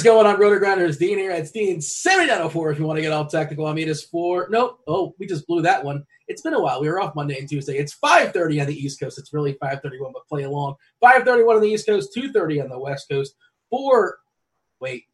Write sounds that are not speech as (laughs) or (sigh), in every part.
Is going on, RotoGrinders? Dean here. It's Dean 7904 if you want to get all technical. I mean, it's four. Nope. Oh, we just blew that one. It's been a while. We were off Monday and Tuesday. It's 5.30 on the East Coast. It's really 5.31, but play along. 5.31 on the East Coast, 2.30 on the West Coast. 4, wait,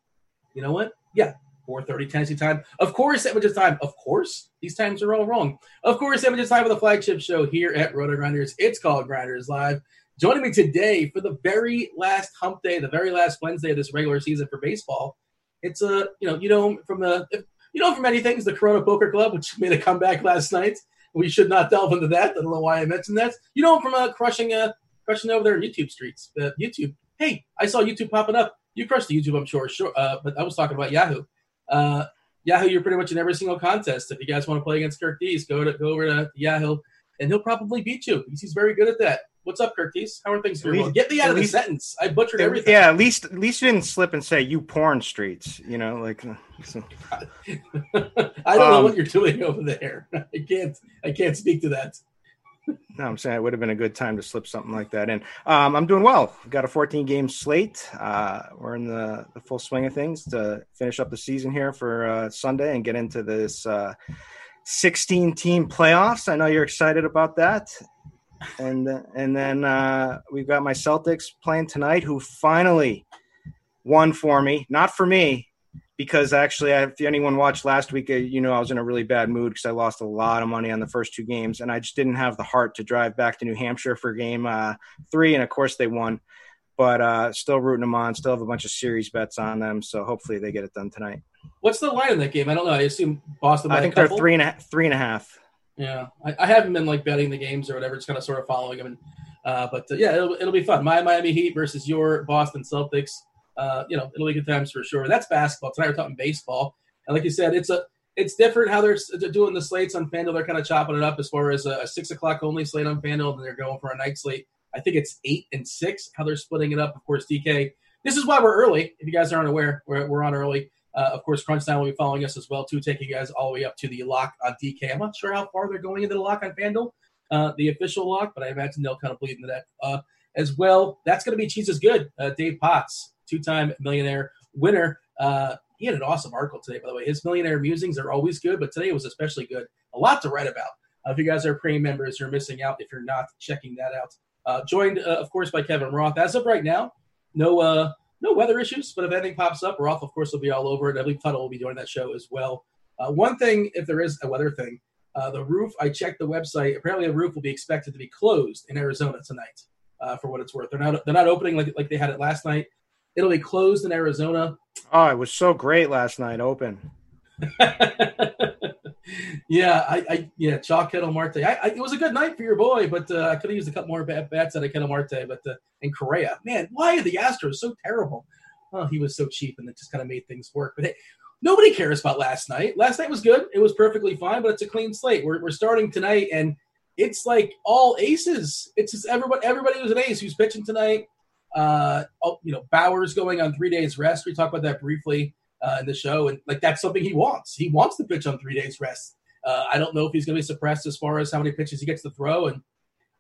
you know what? Yeah, 4.30 Tennessee time. Of course, Sandwiches time. Of course, these times are all wrong. Of course, Sandwiches time for the flagship show here at RotoGrinders. It's called Grinders Live. Joining me today for the very last hump day, the very last Wednesday of this regular season for baseball. It's a, you know, you know from the, you know from many things, the Corona Poker Club, which (laughs) made a comeback last night. We should not delve into that. I don't know why I mentioned that. You know from uh, crushing, uh, crushing over there in YouTube streets. Uh, YouTube. Hey, I saw YouTube popping up. You crushed the YouTube, I'm sure. Sure, uh, but I was talking about Yahoo. Uh, Yahoo, you're pretty much in every single contest. If you guys want to play against Kirk Dees, go to go over to Yahoo, and he'll probably beat you he's very good at that. What's up, Curtis? How are things going? Get me out of least, the sentence. I butchered everything. Yeah, at least at least you didn't slip and say you porn streets. You know, like. So. (laughs) I don't um, know what you're doing over there. (laughs) I can't. I can't speak to that. No, I'm saying it would have been a good time to slip something like that in. Um, I'm doing well. We've got a 14 game slate. Uh, we're in the, the, full swing of things to finish up the season here for uh, Sunday and get into this uh, 16 team playoffs. I know you're excited about that and and then uh, we've got my Celtics playing tonight, who finally won for me. Not for me, because actually, if anyone watched last week, uh, you know I was in a really bad mood because I lost a lot of money on the first two games, and I just didn't have the heart to drive back to New Hampshire for game uh, three, and of course they won. But uh, still rooting them on. Still have a bunch of series bets on them, so hopefully they get it done tonight. What's the line in that game? I don't know. I assume Boston. I think they're three and a, three and a half. Yeah, I, I, haven't been like betting the games or whatever. It's kind of sort of following them, and, uh, but uh, yeah, it'll, it'll be fun. My Miami Heat versus your Boston Celtics. Uh, you know, it'll be good times for sure. That's basketball. Tonight we're talking baseball, and like you said, it's a it's different how they're, they're doing the slates on FanDuel. They're kind of chopping it up as far as a, a six o'clock only slate on FanDuel, and they're going for a night slate. I think it's eight and six how they're splitting it up. Of course, DK. This is why we're early. If you guys aren't aware, we're, we're on early. Uh, of course, Crunch Time will be following us as well, too, taking you guys all the way up to the lock on DK. I'm not sure how far they're going into the lock on FanDuel, uh, the official lock, but I imagine they'll kind of bleed into that uh, as well. That's going to be Cheese is Good. Uh, Dave Potts, two time millionaire winner. Uh, he had an awesome article today, by the way. His millionaire musings are always good, but today was especially good. A lot to write about. Uh, if you guys are premium members, you're missing out if you're not checking that out. joined, of course, by Kevin Roth. As of right now, no no weather issues, but if anything pops up, Roth, of course, will be all over it. I believe Tuttle will be doing that show as well. Uh, one thing, if there is a weather thing, uh, the roof, I checked the website. Apparently, the roof will be expected to be closed in Arizona tonight, uh, for what it's worth. They're not they're not opening like like they had it last night. It'll be closed in Arizona. Oh, it was so great last night, open. (laughs) yeah, I, I, yeah, Chalk Ketel Marte. I, I, it was a good night for your boy, but uh, I could have used a couple more bad bats out of Ketel Marte. But uh, Correa, man, why are the Astros so terrible? Oh, he was so cheap, and it just kind of made things work. But hey, nobody cares about last night. Last night was good; it was perfectly fine, but it's a clean slate. We're, we're starting tonight, and it's like all aces. It's just everybody, everybody who's an ace who's pitching tonight. Uh, oh, you know, Bauer's going on three days rest. We talked about that briefly uh, in the show, and like that's something he wants. He wants to pitch on three days rest. Uh, I don't know if he's going to be suppressed as far as how many pitches he gets to throw. And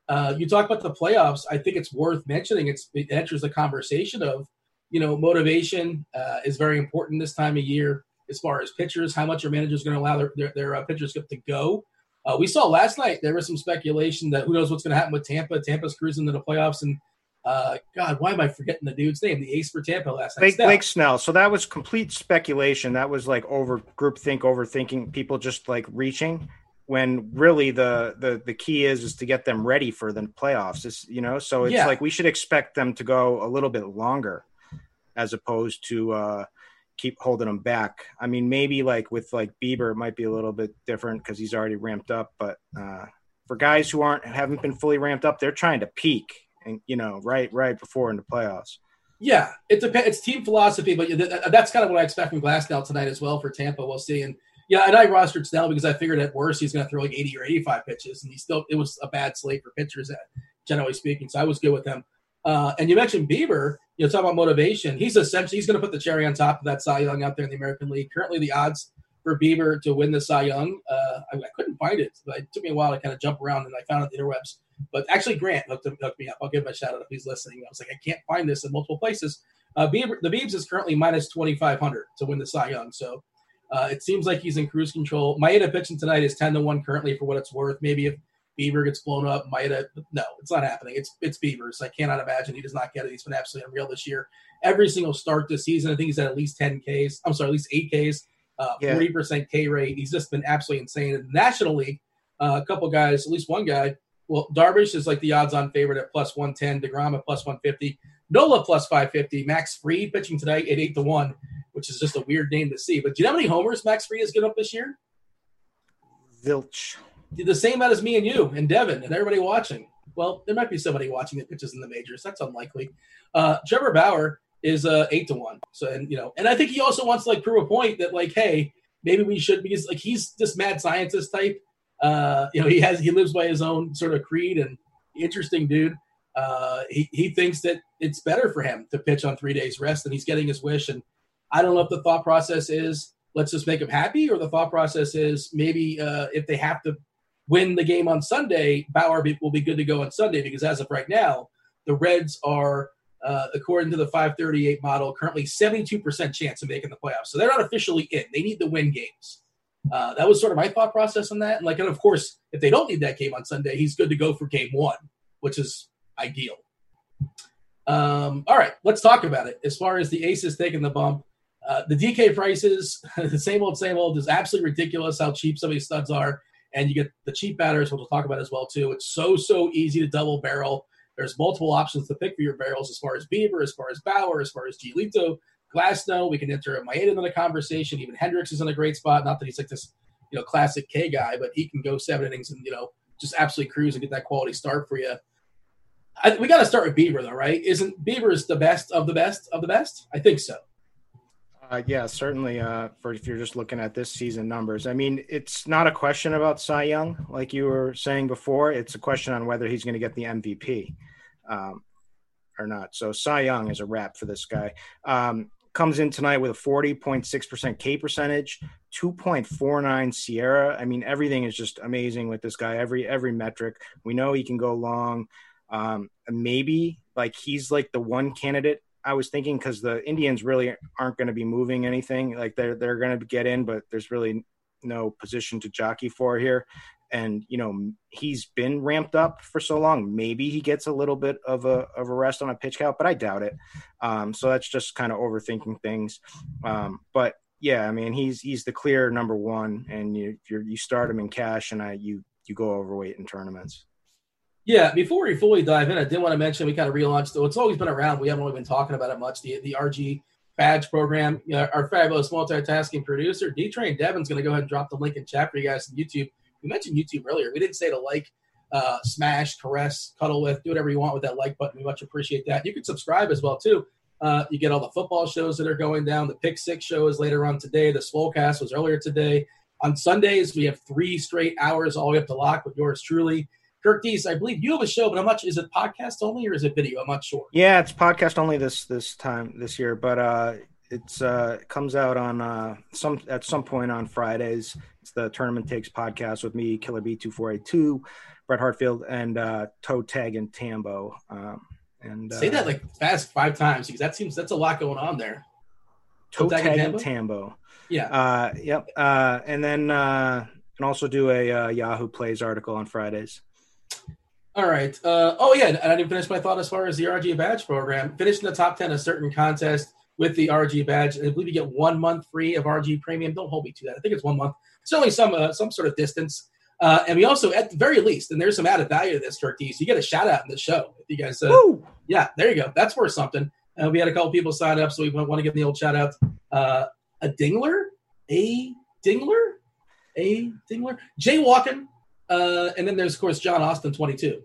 uh, you talk about the playoffs. I think it's worth mentioning. It's, it enters the conversation of, you know, motivation uh, is very important this time of year as far as pitchers. How much are managers going to allow their their, their uh, pitchers to go? Uh, we saw last night there was some speculation that who knows what's going to happen with Tampa. Tampa's cruising to the playoffs, and uh, God, why am I forgetting the dude's name? The ace for Tampa last night. Blake Snell. Blake Snell. So that was complete speculation. That was like over group think, overthinking, people just like reaching. When really the the the key is is to get them ready for the playoffs. It's, you know, so it's yeah. like we should expect them to go a little bit longer, as opposed to uh, keep holding them back. I mean, maybe like with like Bieber, it might be a little bit different because he's already ramped up. But uh, for guys who aren't haven't been fully ramped up, they're trying to peak and you know, right, right before in the playoffs. Yeah, it depends. It's team philosophy, but that's kind of what I expect from Glasnow tonight as well for Tampa. We'll see. And yeah, and I rostered Snell because I figured at worst he's going to throw like 80 or 85 pitches, and he still it was a bad slate for pitchers, uh, generally speaking. So I was good with them. Uh, and you mentioned Bieber. You know, talk about motivation. He's essentially he's going to put the cherry on top of that Cy Young out there in the American League. Currently, the odds for Bieber to win the Cy Young, uh, I, I, couldn't find it. It took me a while to kind of jump around, and I found it the interwebs. But actually, Grant hooked, hooked me up. I'll give him a shout out if he's listening. I was like, I can't find this in multiple places. Uh, Bieber, the Biebs is currently minus 2,500 to win the Cy Young. So uh, it seems like he's in cruise control. Maeda pitching tonight is 10 to 1 currently for what it's worth. Maybe if Bieber gets blown up, Maeda, no, it's not happening. It's it's Bieber's. I cannot imagine he does not get it. He's been absolutely unreal this year. Every single start this season, I think he's at at least 10 Ks. I'm sorry, at least 8 Ks, uh, yeah. 40% K rate. He's just been absolutely insane. And nationally, uh, a couple guys, at least one guy, well, Darvish is like the odds on favorite at plus 110, DeGrom at plus 150, Nola plus 550, Max Fried pitching tonight at 8 to 1, which is just a weird name to see. But do you know how many homers Max Fried has given up this year? Zilch. The same amount as me and you and Devin and everybody watching. Well, there might be somebody watching that pitches in the majors. That's unlikely. Uh, Trevor Bauer is uh, eight to one. So, and you know, and I think he also wants to like prove a point that like, hey, maybe we should because like he's this mad scientist type uh, you know, he has he lives by his own sort of creed and interesting dude. Uh, he he thinks that it's better for him to pitch on three days rest, and he's getting his wish. And I don't know if the thought process is let's just make him happy, or the thought process is maybe uh, if they have to win the game on Sunday, Bauer will be good to go on Sunday because as of right now, the Reds are. Uh, according to the 538 model, currently 72% chance of making the playoffs. So they're not officially in. They need to win games. Uh, that was sort of my thought process on that. And like, and of course, if they don't need that game on Sunday, he's good to go for game one, which is ideal. Um, all right, let's talk about it. As far as the aces taking the bump, uh, the DK prices, (laughs) the same old, same old, is absolutely ridiculous how cheap some of these studs are. And you get the cheap batters, which we'll talk about as well too. It's so so easy to double barrel. There's multiple options to pick for your barrels as far as Bieber, as far as Bauer, as far as Giolito, Glasnow. We can enter Maeda in the conversation. Even Hendricks is in a great spot. Not that he's like this, you know, classic K guy, but he can go seven innings and you know just absolutely cruise and get that quality start for you. I, we got to start with Bieber, though, right? Isn't Bieber's the best of the best of the best? I think so. Uh, yeah, certainly. Uh, for if you're just looking at this season numbers, I mean, it's not a question about Cy Young, like you were saying before. It's a question on whether he's going to get the MVP um, or not. So Cy Young is a wrap for this guy. Um, comes in tonight with a 40.6% K percentage, 2.49 SIERA. I mean, everything is just amazing with this guy. Every every metric. We know he can go long. Um, maybe like he's like the one candidate I was thinking because the Indians really aren't going to be moving anything. Like they're they're going to get in, but there's really no position to jockey for here. And you know he's been ramped up for so long maybe he gets a little bit of a of a rest on a pitch count but i doubt it. Um, so that's just kind of overthinking things. Um, but yeah i mean he's he's the clear number one and you you start him in cash and i you you go overweight in tournaments yeah before we fully dive in i did want to mention we kind of relaunched though it's always been around we haven't really been talking about it much the the rg badge program you know, our fabulous multitasking producer d-train devin's going to go ahead and drop the link in chat for you guys on youtube we mentioned YouTube earlier. We didn't say to like, uh, smash, caress, cuddle with, do whatever you want with that like button. We much appreciate that. You can subscribe as well too. Uh, you get all the football shows that are going down. The Pick Six show is later on today. The Swolecast was earlier today. On Sundays, we have three straight hours all the way up to lock with yours truly. Kirk Dees, I believe you have a show, but how much is it podcast only or is it video? I'm not sure. Yeah, it's podcast only this this time this year, but uh, it's uh, it comes out on uh, some at some point on Fridays. It's the Tournament Takes podcast with me, Killer B two four eight two, Brett Hartfield, and uh, Toe Tag and Tambo. Um, and say that uh, like fast five times because that seems that's a lot going on there. Toe, Tag, Tag, and Tambo. Tambo. Yeah. Uh, yep. Uh, and then uh, and also do a uh, Yahoo Plays article on Fridays. All right. Uh, oh yeah, and I didn't finish my thought as far as the RG badge program. Finished in the top ten a certain contest with the RG badge. I believe you get one month free of RG Premium. Don't hold me to that. I think it's one month. It's only some uh, some sort of distance. Uh, and we also, at the very least, and there's some added value to this, Turkey. So you get a shout out in the show. If you guys, uh, yeah, there you go. That's worth something. Uh, we had a couple people sign up, so we want to give the old shout out. Uh, a Dingler, a Dingler, a Dingler, Jay Walken, uh, and then there's of course John Austin, 22.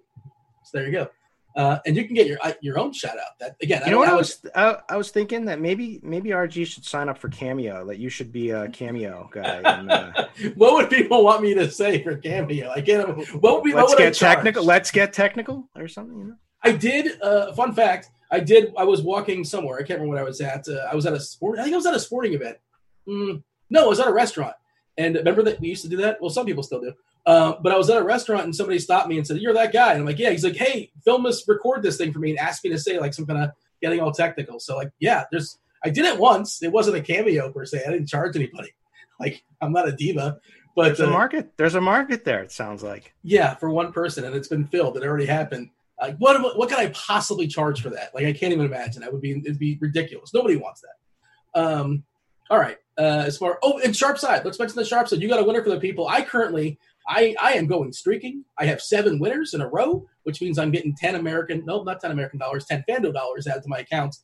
So there you go. Uh, and you can get your uh, your own shout out. That again, you I know what I was I, I, was thinking that maybe maybe RG should sign up for Cameo. That you should be a Cameo guy. (laughs) And, uh, what would people want me to say for Cameo? I can't. What would be? Let's get technical. Let's get technical or something. You know. I did. Uh, fun fact: I did. I was walking somewhere. I can't remember what I was at. Uh, I was at a sport. I think I was at a sporting event. Mm, no, I was at a restaurant. And remember that we used to do that. Well, some people still do. Uh, but I was at a restaurant and somebody stopped me and said, "You're that guy." And I'm like, "Yeah." He's like, "Hey, film us, record this thing for me, and ask me to say like some kind of getting all technical. So like, yeah, there's I did it once. It wasn't a cameo per se. I didn't charge anybody. (laughs) Like I'm not a diva. But there's a uh, market. There's a market there. It sounds like. Yeah, for one person, and it's been filled. It already happened. Like, what what can I possibly charge for that? Like, I can't even imagine. That would be it'd be ridiculous. Nobody wants that. Um, all right. Uh, as far oh, and sharp side. Let's mention the sharp side. You got a winner for the people. I currently I I am going streaking. I have seven winners in a row, which means I'm getting ten American no not ten American dollars, ten FanDuel dollars added to my account.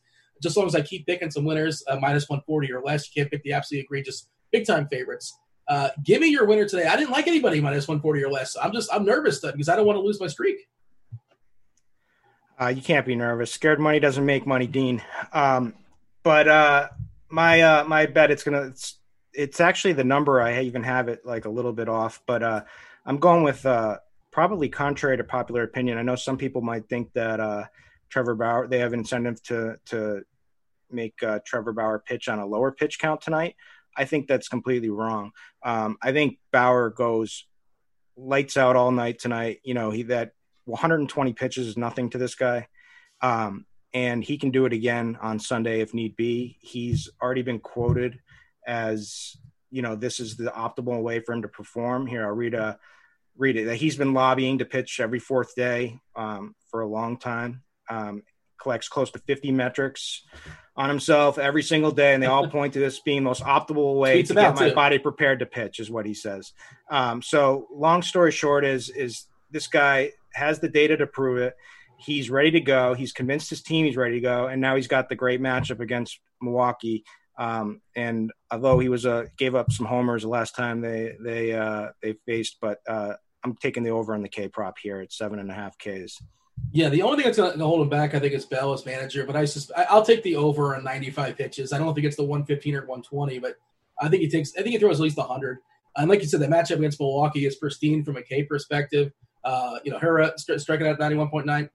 Just as long as I keep picking some winners, uh, minus 140 or less, you can't pick the absolutely egregious big time favorites. Uh, give me your winner today. I didn't like anybody minus 140 or less. I'm just I'm nervous because I don't want to lose my streak. Uh, you can't be nervous. Scared money doesn't make money, Dean. Um, but uh, my uh, my bet it's gonna it's actually the number I even have it like a little bit off, but uh, I'm going with uh, probably contrary to popular opinion. I know some people might think that uh, Trevor Bauer they have incentive to to make uh, Trevor Bauer pitch on a lower pitch count tonight. I think that's completely wrong. Um, I think Bauer goes lights out all night tonight. You know, he that 120 pitches is nothing to this guy. Um, and he can do it again on Sunday if need be. He's already been quoted as, you know, this is the optimal way for him to perform. Here, I'll read a read it that he's been lobbying to pitch every fourth day um, for a long time. Um, collects close to 50 metrics on himself every single day, and they all point to this being the most optimal way Tweets to get my body prepared to pitch, is what he says. Um, so, long story short, is is this guy has the data to prove it. He's ready to go. He's convinced his team he's ready to go, and now he's got the great matchup against Milwaukee. Um, and although he was uh, gave up some homers the last time they they uh, they faced, but uh, I'm taking the over on the K prop here at seven and a half Ks. Yeah, the only thing that's going to hold him back, I think, is Bell as manager. But I just, I'll take the over on 95 pitches. I don't think it's the 115 or 120, but I think he takes. I think he throws at least 100. And like you said, the matchup against Milwaukee is pristine from a K perspective. Uh, you know, st- striking out 91.9, 91.9%,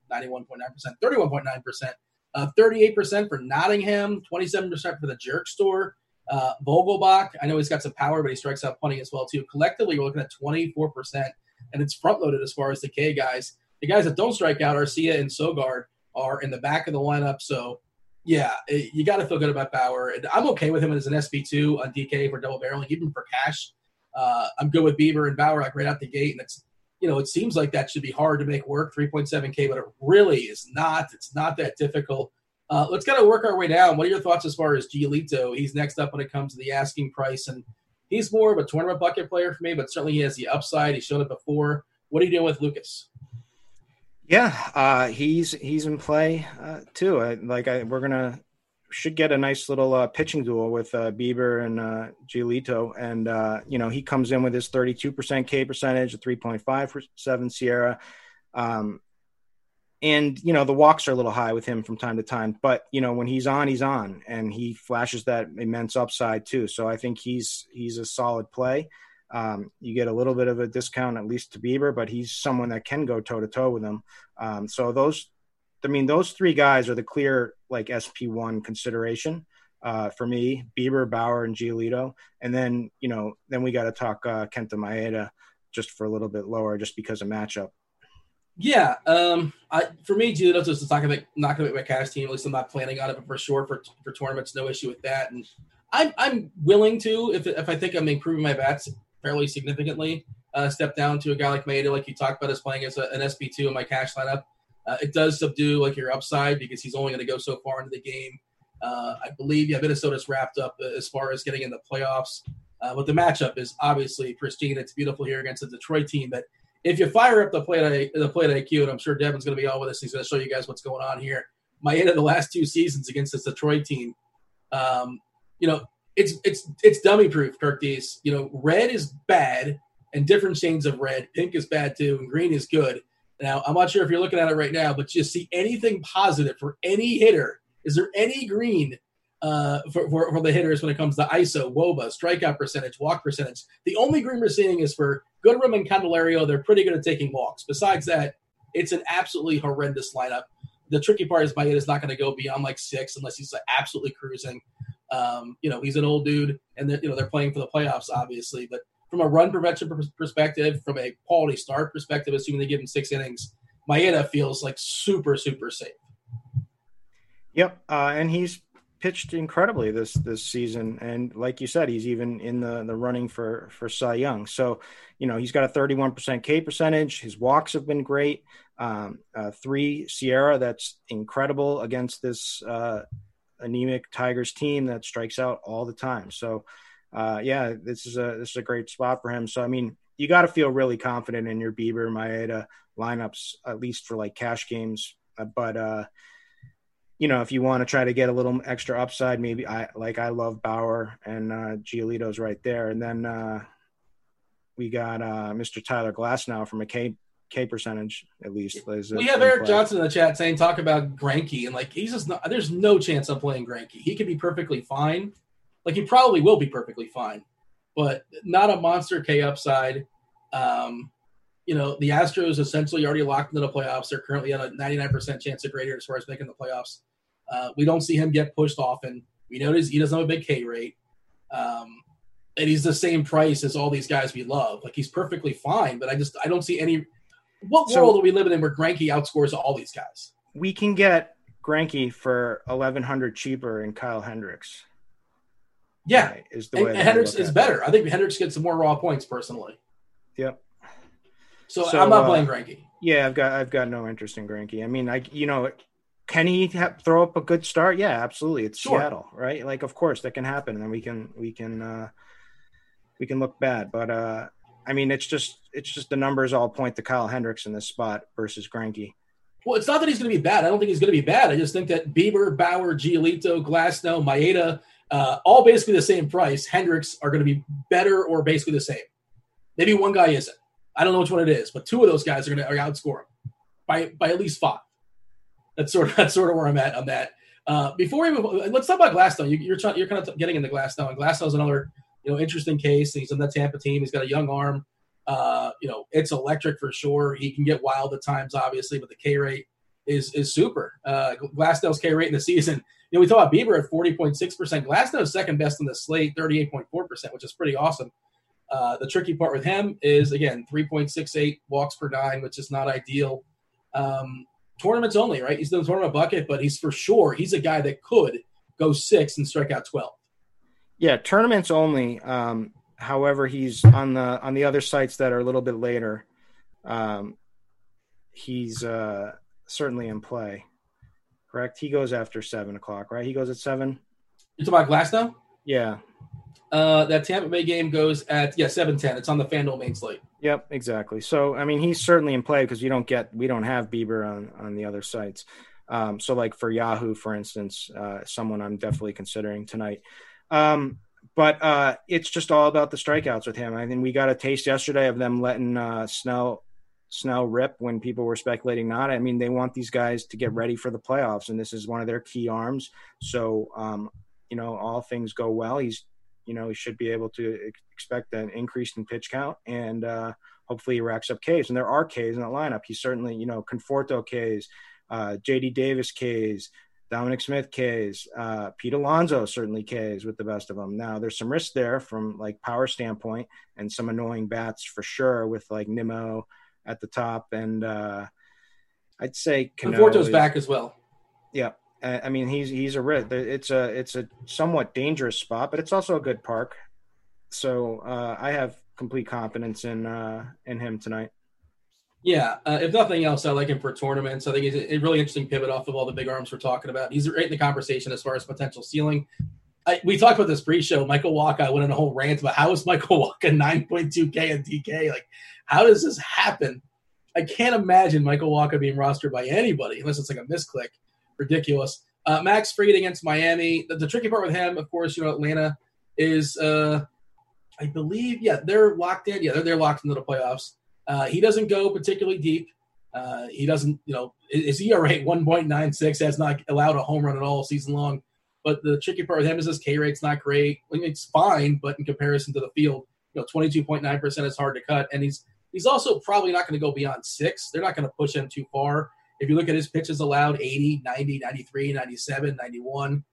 31.9%, uh, 38% for Nottingham, 27% for the Jerk Store. Uh, Vogelbach, I know he's got some power, but he strikes out plenty as well too. Collectively, we're looking at 24%, and it's front loaded as far as the K guys. The guys that don't strike out, Arcia and Sogard, are in the back of the lineup. So, yeah, it, you got to feel good about Bauer. And I'm okay with him as an SP2 on DK for double barreling, even for cash. Uh, I'm good with Bieber and Bauer like right out the gate, and it's you know it seems like that should be hard to make work 3.7k, but it really is not. It's not that difficult. Uh, let's kind of work our way down. What are your thoughts as far as Giolito? He's next up when it comes to the asking price, and he's more of a tournament bucket player for me, but certainly he has the upside. He's shown it before. What are you doing with Lucas? Yeah, uh, he's he's in play uh, too. I, like I, we're gonna should get a nice little uh, pitching duel with uh, Bieber and uh, and uh, you know he comes in with his 32% K percentage, a 3.57 SIERA. Um, and you know the walks are a little high with him from time to time, but you know when he's on, he's on, and he flashes that immense upside too. So I think he's he's a solid play. Um, you get a little bit of a discount, at least to Bieber, but he's someone that can go toe to toe with him. Um, so those, I mean, those three guys are the clear like SP one consideration uh, for me: Bieber, Bauer, and Giolito. And then you know, then we got to talk uh, Kenta Maeda just for a little bit lower, just because of matchup. Yeah, um, I for me, Giolito's just not gonna make, not gonna make my cash team. At least I'm not planning on it, but for sure for for tournaments, no issue with that. And I'm I'm willing to if if I think I'm improving my bats fairly significantly. Uh, step down to a guy like Maeda, like you talked about, as playing as a, an SP2 in my cash lineup. Uh, it does subdue like your upside because he's only going to go so far into the game. Uh, I believe yeah, Minnesota's wrapped up as far as getting in the playoffs. Uh, but the matchup is obviously pristine. It's beautiful here against the Detroit team. But if you fire up the plate the plate IQ, and I'm sure Devin's going to be all with us, he's going to show you guys what's going on here. My end of the last two seasons against this Detroit team, um, you know, it's it's it's dummy proof, Kirk Dees. You know, red is bad and different shades of red. Pink is bad too, and green is good. Now, I'm not sure if you're looking at it right now, but just see anything positive for any hitter. Is there any green uh, for, for, for, the hitters when it comes to ISO, WOBA, strikeout percentage, walk percentage? The only green we're seeing is for Goodrum and Candelario. They're pretty good at taking walks. Besides that, it's an absolutely horrendous lineup. The tricky part is Maeda is not going to go beyond like six unless he's like absolutely cruising. Um, you know, he's an old dude, and you know they're playing for the playoffs, obviously. But from a run prevention perspective, from a quality start perspective, assuming they give him six innings, Maeda feels like super, super safe. Yep, uh, and he's pitched incredibly this this season, and like you said, he's even in the the running for for Cy Young. So, you know, he's got a 31% K percentage. His walks have been great. Um, uh, three SIERA, that's incredible against this uh, anemic Tigers team that strikes out all the time. So, uh, yeah, this is a this is a great spot for him. So, I mean, you got to feel really confident in your Bieber Maeda lineups, at least for like cash games. Uh, but uh, you know, if you want to try to get a little extra upside, maybe I like I love Bauer and uh, Giolito's right there, and then uh, we got uh, Mr. Tyler Glasnow from a K K percentage at least. We have Eric play. Johnson in the chat saying talk about Greinke and like he's just not. There's no chance I'm playing Greinke. He could be perfectly fine. Like he probably will be perfectly fine, but not a monster K upside. Um, you know, the Astros essentially already locked into the playoffs. They're currently at a 99% chance of greater as far as making the playoffs. Uh, we don't see him get pushed often. We notice he doesn't have a big K rate. Um, and he's the same price as all these guys we love. Like he's perfectly fine, but I just I don't see any. What so, world are we living in where Greinke outscores all these guys? We can get Greinke for eleven hundred cheaper in Kyle Hendricks. Yeah, right, is the way and, Hendricks is better. I think Hendricks gets some more raw points personally. Yep. So, so I'm not uh, playing Greinke. Yeah, I've got I've got no interest in Greinke. I mean, I you know can he ha- throw up a good start? Yeah, absolutely. It's sure. Seattle, right? Like, of course, that can happen, and we can we can uh, we can look bad. But uh, I mean, it's just it's just the numbers all point to Kyle Hendricks in this spot versus Greinke. Well, it's not that he's going to be bad. I don't think he's going to be bad. I just think that Bieber, Bauer, Giolito, Glasnow, Maeda, uh, all basically the same price. Hendricks are going to be better or basically the same. Maybe one guy isn't. I don't know which one it is, but two of those guys are going to outscore him by by at least five. That's sort of (laughs) that's sort of where I'm at on that. Uh, before we move, let's talk about Glasnow. You, you're trying, you're kind of getting into Glasnow, and Glasnow's another you know interesting case. He's on the Tampa team. He's got a young arm. Uh, you know, it's electric for sure. He can get wild at times, obviously, but the K rate is is super. Uh, K rate in the season. You know, we talk about Bieber at 40.6%. Glasnow's second best in the slate, 38.4%, which is pretty awesome. Uh, the tricky part with him is again 3.68 walks per nine, which is not ideal. Um, tournaments only, right? He's in the tournament bucket, but he's for sure he's a guy that could go six and strike out twelve. Yeah, tournaments only. Um, however, he's on the on the other sites that are a little bit later. Um, he's uh, certainly in play. Correct. He goes after seven o'clock, right? He goes at seven. You talking about Glasnow? Yeah. Uh, that Tampa Bay game goes at yeah seven ten. It's on the FanDuel main slate. Yep, exactly. So I mean, he's certainly in play because you don't get we don't have Bieber on on the other sites. Um, so like for Yahoo, for instance, uh, someone I'm definitely considering tonight. Um, but uh, it's just all about the strikeouts with him. I think we got a taste yesterday of them letting uh, Snell Snell rip when people were speculating not. I mean, they want these guys to get ready for the playoffs, and this is one of their key arms. So, um, you know, all things go well. He's you know, he should be able to expect an increase in pitch count and uh, hopefully he racks up Ks. And there are Ks in that lineup. He's certainly, you know, Conforto Ks, uh, JD Davis Ks, Dominic Smith Ks, uh, Pete Alonso certainly Ks with the best of them. Now there's some risk there from like power standpoint and some annoying bats for sure with like Nimmo at the top and uh, I'd say Conforto's back as well. Yeah, I mean, he's he's a it's a it's a somewhat dangerous spot, but it's also a good park. So uh, I have complete confidence in uh, in him tonight. Yeah, uh, if nothing else, I like him for tournaments. I think he's a really interesting pivot off of all the big arms we're talking about. He's right in the conversation as far as potential ceiling. I, we talked about this pre-show. Michael Wacha went on a whole rant about how is Michael Wacha (laughs) 9.2K and DK? Like, how does this happen? I can't imagine Michael Wacha being rostered by anybody unless it's like a misclick ridiculous. Uh, Max Fried against Miami. The, the, tricky part with him, of course, you know, Atlanta is, uh, I believe, yeah, they're locked in. Yeah, they're, they're locked into the playoffs. Uh, he doesn't go particularly deep. Uh, he doesn't, you know, his ERA 1.96 has not allowed a home run at all season long. But the tricky part with him is his K rate's not great. I mean, it's fine, but in comparison to the field, you know, 22.9% is hard to cut. And he's he's also probably not going to go beyond six. They're not going to push him too far. If you look at his pitches allowed 80, 90, 93, 97, 91.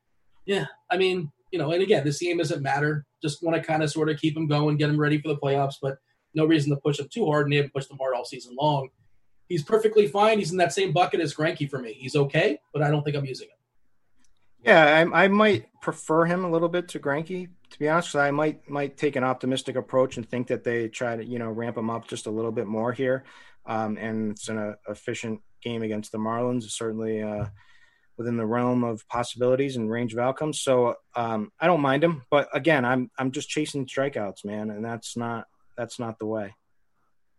Yeah, I mean, you know, and again, this game doesn't matter. Just want to kind of sort of keep him going, get him ready for the playoffs, but no reason to push him too hard, and they haven't pushed him hard all season long. He's perfectly fine. He's in that same bucket as Greinke for me. He's okay, but I don't think I'm using him. Yeah, I, I might prefer him a little bit to Greinke. To be honest, I might might take an optimistic approach and think that they try to you know ramp him up just a little bit more here. Um, and it's an uh, efficient game against the Marlins. Certainly uh, within the realm of possibilities and range of outcomes. So um, I don't mind him, but again, I'm I'm just chasing strikeouts, man, and that's not that's not the way.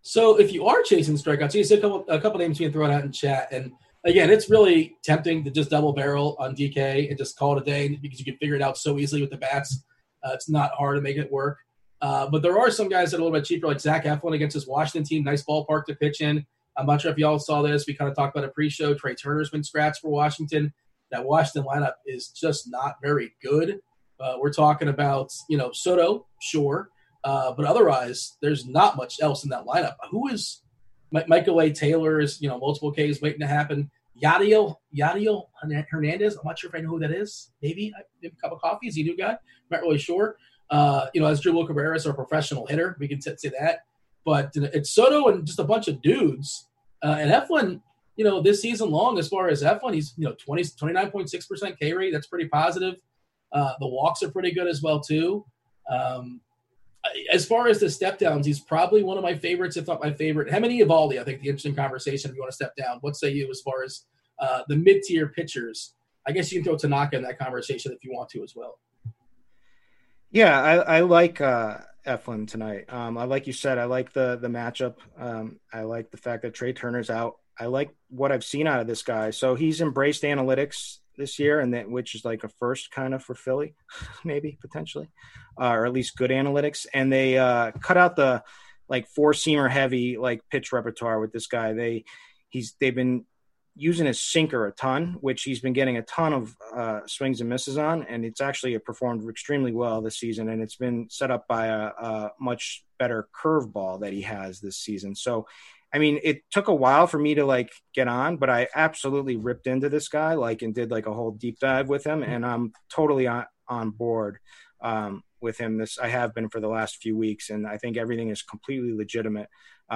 So if you are chasing strikeouts, you see a couple a couple names being thrown out in chat, and again, it's really tempting to just double barrel on DK and just call it a day because you can figure it out so easily with the bats. Uh, it's not hard to make it work. Uh, but there are some guys that are a little bit cheaper, like Zach Eflin against his Washington team. Nice ballpark to pitch in. I'm not sure if y'all saw this. We kind of talked about a pre-show. Trey Turner's been scratched for Washington. That Washington lineup is just not very good. Uh, we're talking about you know Soto, sure, uh, but otherwise there's not much else in that lineup. Who is Michael A. Taylor is, you know, multiple Ks waiting to happen. Yadiel, Yadiel Hernandez. I'm not sure if I know who that is. Maybe, maybe a cup of coffee. Is he new guy? I'm not really sure. Uh, you know, Asdrubal Cabrera is a professional hitter, we can say that. But it's Soto and just a bunch of dudes. Uh, and Eflin, you know, this season long, as far as Eflin, he's, you know, 20, 29.6% K rate. That's pretty positive. Uh, the walks are pretty good as well, too. Um, as far as the step downs, he's probably one of my favorites, if not my favorite. Hemini Eovaldi, I think the interesting conversation if you want to step down. What say you as far as uh, the mid tier pitchers? I guess you can throw Tanaka in that conversation if you want to as well. Yeah, I, I like uh, Eflin tonight. Um, I like you said, I like the the matchup. Um, I like the fact that Trey Turner's out. I like what I've seen out of this guy. So he's embraced analytics this year, and that which is like a first kind of for Philly, (laughs) maybe potentially, uh, or at least good analytics. And they uh, cut out the like four seamer heavy like pitch repertoire with this guy. They he's they've been using his sinker a ton, which he's been getting a ton of uh, swings and misses on, and it's actually performed extremely well this season. And it's been set up by a, a much better curveball that he has this season. So I mean, it took a while for me to like get on, but I absolutely ripped into this guy, like, and did like a whole deep dive with him, and I'm totally on on board um, with him. This I have been for the last few weeks, and I think everything is completely legitimate.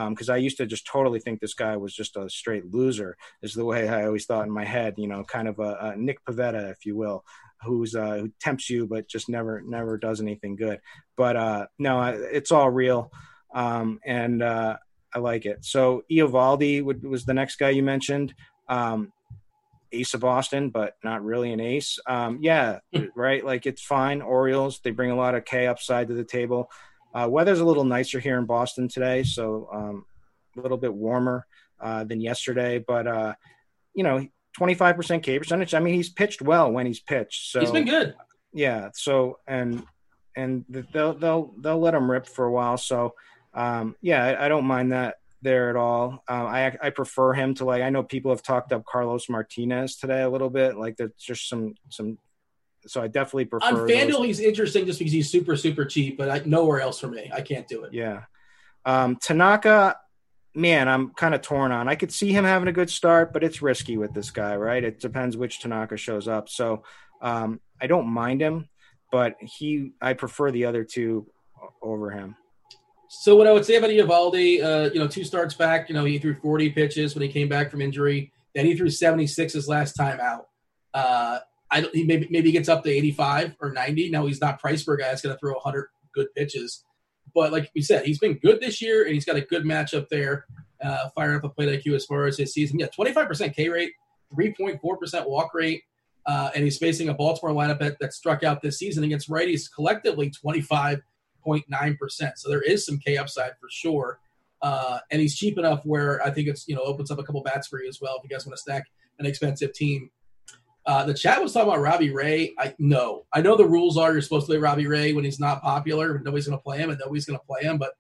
Because um, I used to just totally think this guy was just a straight loser, is the way I always thought in my head. You know, kind of a, a Nick Pivetta, if you will, who's uh, who tempts you but just never never does anything good. But uh, no, it's all real. Um, and uh, I like it. So Eovaldi was the next guy you mentioned. Um, ace of Boston, but not really an ace. Um, yeah, right. Like it's fine. Orioles, they bring a lot of K upside to the table. Uh, weather's a little nicer here in Boston today, so um, a little bit warmer uh, than yesterday. But uh, you know, 25% K percentage. I mean, he's pitched well when he's pitched. So he's been good. Yeah. So and and they'll they'll they'll let him rip for a while. So um, yeah, I, I, don't mind that there at all. Um, I I prefer him to like. I know people have talked up Carlos Martinez today a little bit. Like there's just some some. So I definitely prefer. On FanDuel, he's interesting just because he's super super cheap, but I, nowhere else for me. I can't do it. Yeah, um, Tanaka. Man, I'm kind of torn on. I could see him having a good start, but it's risky with this guy, right? It depends which Tanaka shows up. So um, I don't mind him, but he I prefer the other two over him. So what I would say about Eovaldi, uh, you know, two starts back, you know, he threw 40 pitches when he came back from injury. Then he threw 76 his last time out. Uh, I don't, he maybe maybe gets up to 85 or 90. Now he's not price for a guy that's going to throw 100 good pitches, but like we said, he's been good this year and he's got a good matchup there. Uh, firing up a plate IQ as far as his season. Yeah, 25% K rate, 3.4% walk rate. Uh, and he's facing a Baltimore lineup that, that struck out this season against righties collectively 25 0.9%. So there is some K upside for sure. Uh, and he's cheap enough where I think it's, you know, opens up a couple bats for you as well if you guys want to stack an expensive team. Uh, the chat was talking about Robbie Ray. I know, I know the rules are you're supposed to play Robbie Ray when he's not popular, nobody's going to play him, and nobody's going to play him. But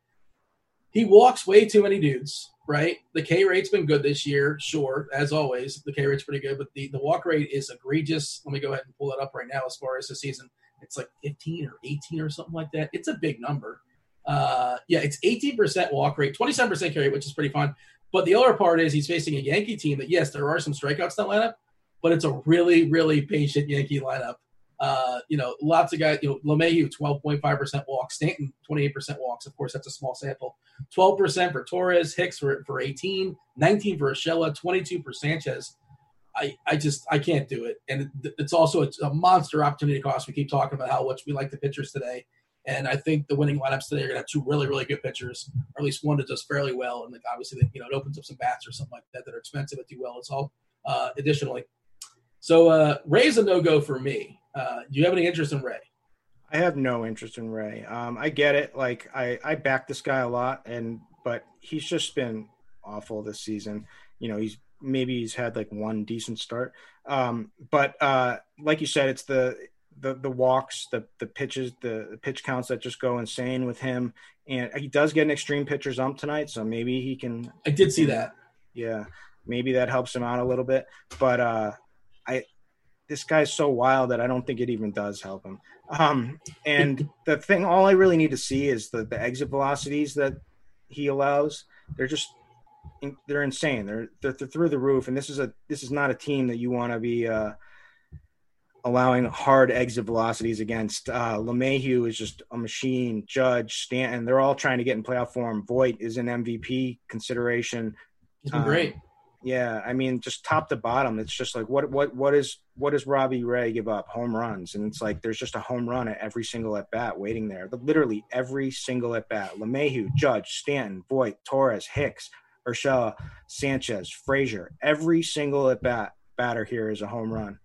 he walks way too many dudes, right? The K rate's been good this year, sure, as always. The K rate's pretty good, but the, the walk rate is egregious. Let me go ahead and pull that up right now as far as the season it's like 15 or 18 or something like that. It's a big number. Uh, yeah, it's 18% walk rate, 27% K rate, which is pretty fun. But the other part is he's facing a Yankee team that, yes, there are some strikeouts in that lineup, but it's a really, really patient Yankee lineup. Uh, you know, lots of guys, you know, LeMahieu, 12.5% walks, Stanton, 28% walks. Of course, that's a small sample. 12% for Torres, Hicks for, for 18, 19 for Urshela, 22 for Sanchez. I, I just I can't do it, and it's also a, a monster opportunity cost. We keep talking about how much we like the pitchers today, and I think the winning lineups today are going to have two really really good pitchers, or at least one that does fairly well, and like obviously you know it opens up some bats or something like that that are expensive but do well as well. Uh, additionally, so uh, Ray's a no go for me. Uh, do you have any interest in Ray? I have no interest in Ray. Um, I get it. Like I, I back this guy a lot, and but he's just been awful this season. You know, he's maybe he's had like one decent start. Um, but uh, like you said, it's the the the walks, the the pitches, the, the pitch counts that just go insane with him. And he does get an extreme pitcher's ump tonight, so maybe he can. I did see that. Yeah, maybe that helps him out a little bit. But uh, I this guy's so wild that I don't think it even does help him. Um, and the thing, all I really need to see is the the exit velocities that he allows. They're just they're insane. They're, they're, they're through the roof, and this is a this is not a team that you want to be uh, allowing hard exit velocities against. Uh, LeMahieu is just a machine. Judge, Stanton, they're all trying to get in playoff form. Voit is an MVP consideration. He's been um, great. Yeah, I mean, just top to bottom, it's just like what what what is what does Robbie Ray give up? Home runs, and it's like there's just a home run at every single at bat waiting there. Literally every single at bat. LeMahieu, Judge, Stanton, Voit, Torres, Hicks, Urshela, Sanchez, Frazier. Every single at bat batter here is a home run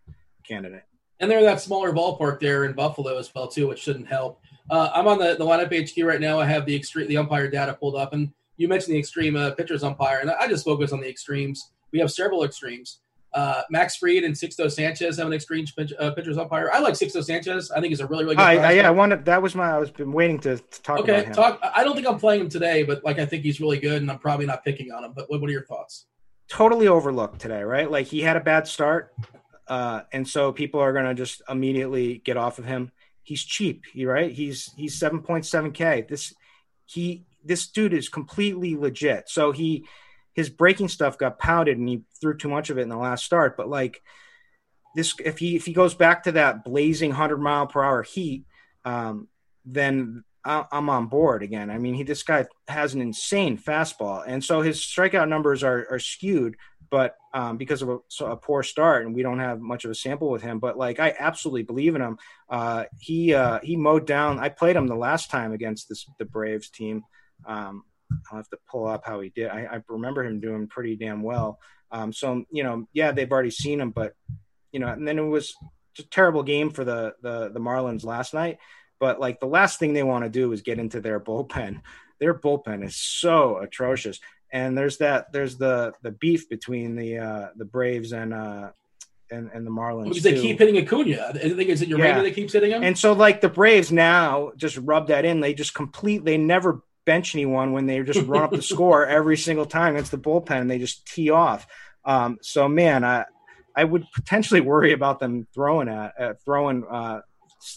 candidate. And they're that smaller ballpark there in Buffalo as well too, which shouldn't help. Uh, I'm on the, the lineup HQ right now. I have the extreme the umpire data pulled up, and you mentioned the extreme uh, pitchers umpire, and I just focus on the extremes. We have several extremes. Uh, Max Fried and Sixto Sanchez have an extreme pitch, uh, pitchers umpire. I like Sixto Sanchez. I think he's a really, really good. I, I, yeah, I wanted that was my. I was been waiting to, to talk. Okay, talk. I don't think I'm playing him today, but like I think he's really good, and I'm probably not picking on him. But what, what are your thoughts? Totally overlooked today, right? Like he had a bad start, uh, and so people are gonna just immediately get off of him. He's cheap, right? He's he's seven point seven k. This he this dude is completely legit. So he his breaking stuff got pounded and he threw too much of it in the last start. But like this, if he if he goes back to that blazing hundred mile per hour heat, um, then I'm on board again. I mean, he this guy has an insane fastball, and so his strikeout numbers are are skewed, but um, because of a, so a, poor start, and we don't have much of a sample with him. But like, I absolutely believe in him. Uh, he uh, he mowed down. I played him the last time against this the Braves team. Um, I'll have to pull up how he did. I, I remember him doing pretty damn well. Um, so you know, yeah, they've already seen him, but you know, and then it was a terrible game for the the the Marlins last night. But like the last thing they want to do is get into their bullpen. (laughs) Their bullpen is so atrocious. And there's that there's the the beef between the uh the Braves and uh and, and the Marlins. Because they keep hitting Acuna. I think is it your yeah. that keeps hitting him? And so like the Braves now just rub that in. They just complete they never bench anyone when they just run up the (laughs) score every single time against the bullpen and they just tee off. Um, so man, I I would potentially worry about them throwing at uh, throwing uh,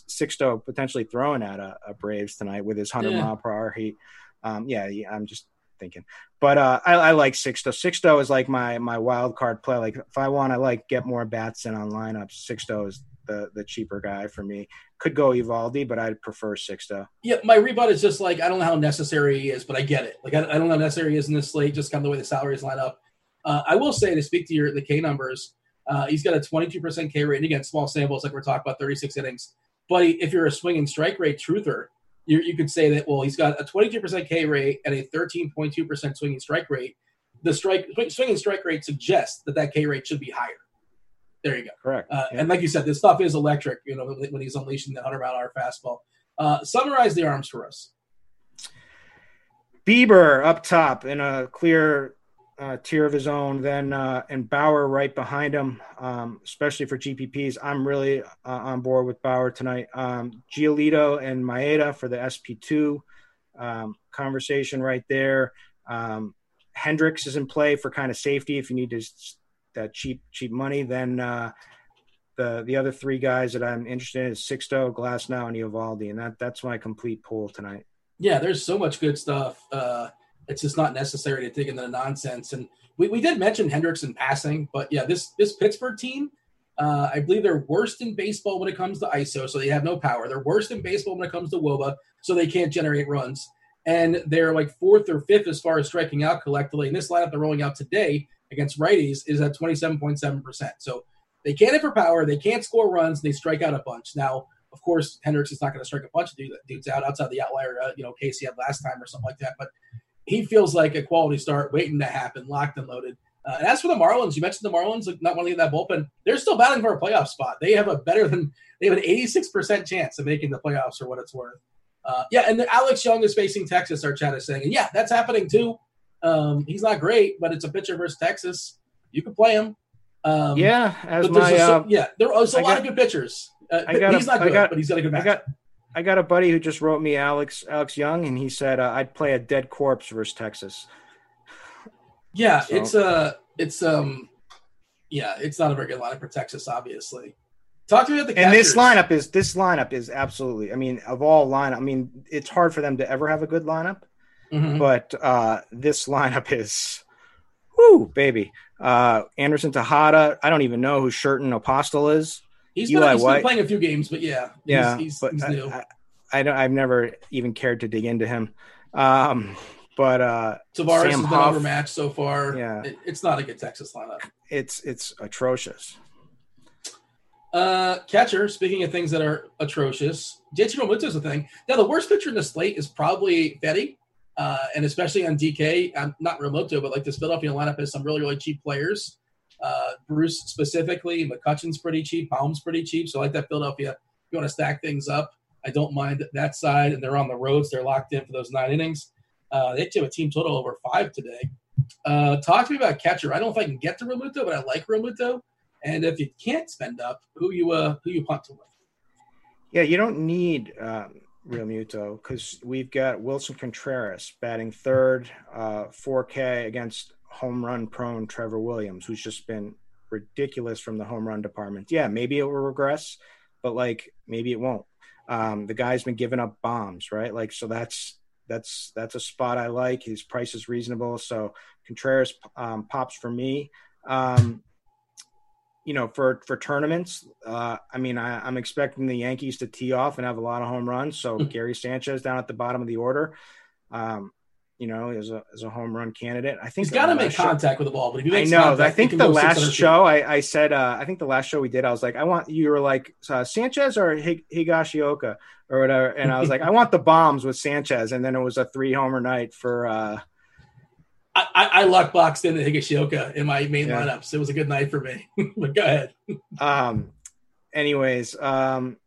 Sixto potentially throwing at a, a, Braves tonight with his hundred yeah. mile per hour heat. Um, yeah, yeah, I'm just thinking, but uh, I, I like Sixto. Sixto is like my my wild card play. Like if I want to like get more bats in on lineups, Sixto is the the cheaper guy for me. Could go Eovaldi, but I'd prefer Sixto. Yeah, my rebut is just like I don't know how necessary he is, but I get it. Like I, I don't know how necessary he is in this slate, just kind of the way the salaries line up. Uh, I will say to speak to your the K numbers, uh, he's got a 22% K rate, and again, small samples, like we're talking about 36 innings. But if you're a swinging strike rate truther, you, you could say that well, he's got a 22% K rate and a 13.2% swinging strike rate. The strike swinging strike rate suggests that that K rate should be higher. There you go. Correct. Uh, yeah. And like you said, this stuff is electric. You know, when he's unleashing the 100 mile hour fastball. Uh, summarize the arms for us. Bieber up top in a clear uh, tier of his own, then uh, and Bauer right behind him, um, especially for GPPs. I'm really uh, on board with Bauer tonight. Um, Giolito and Maeda for the SP2 um, conversation right there. Um, Hendricks is in play for kind of safety if you need to that cheap cheap money. Then uh, the the other three guys that I'm interested in is Sixto, Glasnow, and Eovaldi, and that that's my complete pool tonight. Yeah, there's so much good stuff. Uh, it's just not necessary to dig into the nonsense. And we, we did mention Hendricks in passing, but yeah, this this Pittsburgh team, uh, I believe they're worst in baseball when it comes to ISO, so they have no power. They're worst in baseball when it comes to WOBA, so they can't generate runs. And they're like fourth or fifth as far as striking out collectively. In this lineup they're rolling out today, against righties is at 27.7%. So they can't hit for power, they can't score runs, they strike out a bunch. Now, of course, Hendricks is not going to strike a bunch of dudes out outside the outlier, uh, you know, Casey had last time or something like that. But he feels like a quality start waiting to happen, locked and loaded. Uh, and as for the Marlins, you mentioned the Marlins not wanting to get that bullpen. They're still battling for a playoff spot. They have a better than they have an 86% chance of making the playoffs for what it's worth. Uh, yeah, and Alex Young is facing Texas. Our chat is saying, and yeah, that's happening too. Um, he's not great, but it's a pitcher versus Texas. You can play him. Um, yeah, as my a, uh, yeah, there are a lot of good pitchers. Uh, I got he's a, not good, got, but he's got a good match. I got, I got a buddy who just wrote me Alex Alex Young, and he said uh, I'd play a dead corpse versus Texas. Yeah, so. it's a uh, it's um, yeah, it's not a very good lineup for Texas, obviously. Talk to me about the and this lineup is this lineup is absolutely. I mean, of all lineup, I mean, it's hard for them to ever have a good lineup, mm-hmm. but uh, this lineup is, whoo, baby. Uh, Anderson Tejeda. I don't even know who Sherten Apostel is. He's been, he's been playing a few games, but yeah, yeah, he's, but he's new. I, I, I, don't. I've never even cared to dig into him. Um, but uh, Taveras Sam has been Huff, overmatched so far. Yeah, it, it's not a good Texas lineup. It's it's atrocious. Uh, catcher. Speaking of things that are atrocious, JT is a thing. Now, the worst pitcher in the slate is probably Fedde, uh, and especially on DK. I'm not Realmuto, but like this Philadelphia lineup has some really really cheap players. Uh, Bruce specifically, McCutchen's pretty cheap, Bohm's pretty cheap. So I like that Philadelphia. You want to stack things up, I don't mind that side. And they're on the roads; they're locked in for those nine innings. Uh, they have a team total over five today. Uh, talk to me about catcher. I don't know if I can get to Realmuto, but I like Realmuto. And if you can't spend up, who you uh, who you punt to with? Yeah, you don't need um, Realmuto because we've got Willson Contreras batting third, uh, 4K against home run prone Trevor Williams, who's just been ridiculous from the home run department. Yeah, maybe it will regress, but like maybe it won't. Um, the guy's been giving up bombs, right? Like so that's that's that's a spot I like. His price is reasonable, so Contreras um, pops for me. Um, you know, for for tournaments, uh, I mean, I, am expecting the Yankees to tee off and have a lot of home runs. So mm-hmm. Gary Sanchez down at the bottom of the order. Um, you know, as a as a home run candidate. I think he's got to make show, contact with the ball. But if he makes I know. Contact, I think the last show I, I, said, uh, I think the last show we did, I was like, I want you were like uh, Sanchez or Higashioka or whatever, and I was like, I want the bombs with Sanchez, and then it was a three homer night for. I, I boxed in Higashioka in my main yeah. lineups. It was a good night for me. (laughs) but go ahead. um. Anyways, um.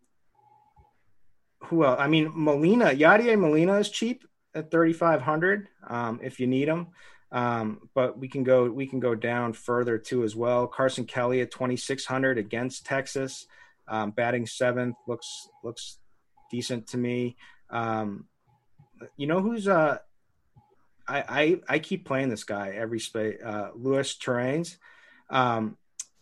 Who else? I mean, Molina, Yadier Molina is cheap at 3,500 um, if you need them. Um, but we can go we can go down further too as well. Carson Kelly at 2,600 against Texas, um, batting seventh looks looks decent to me. Um, you know who's uh, I, I I keep playing this guy every space. Uh, Luis Torrens, um,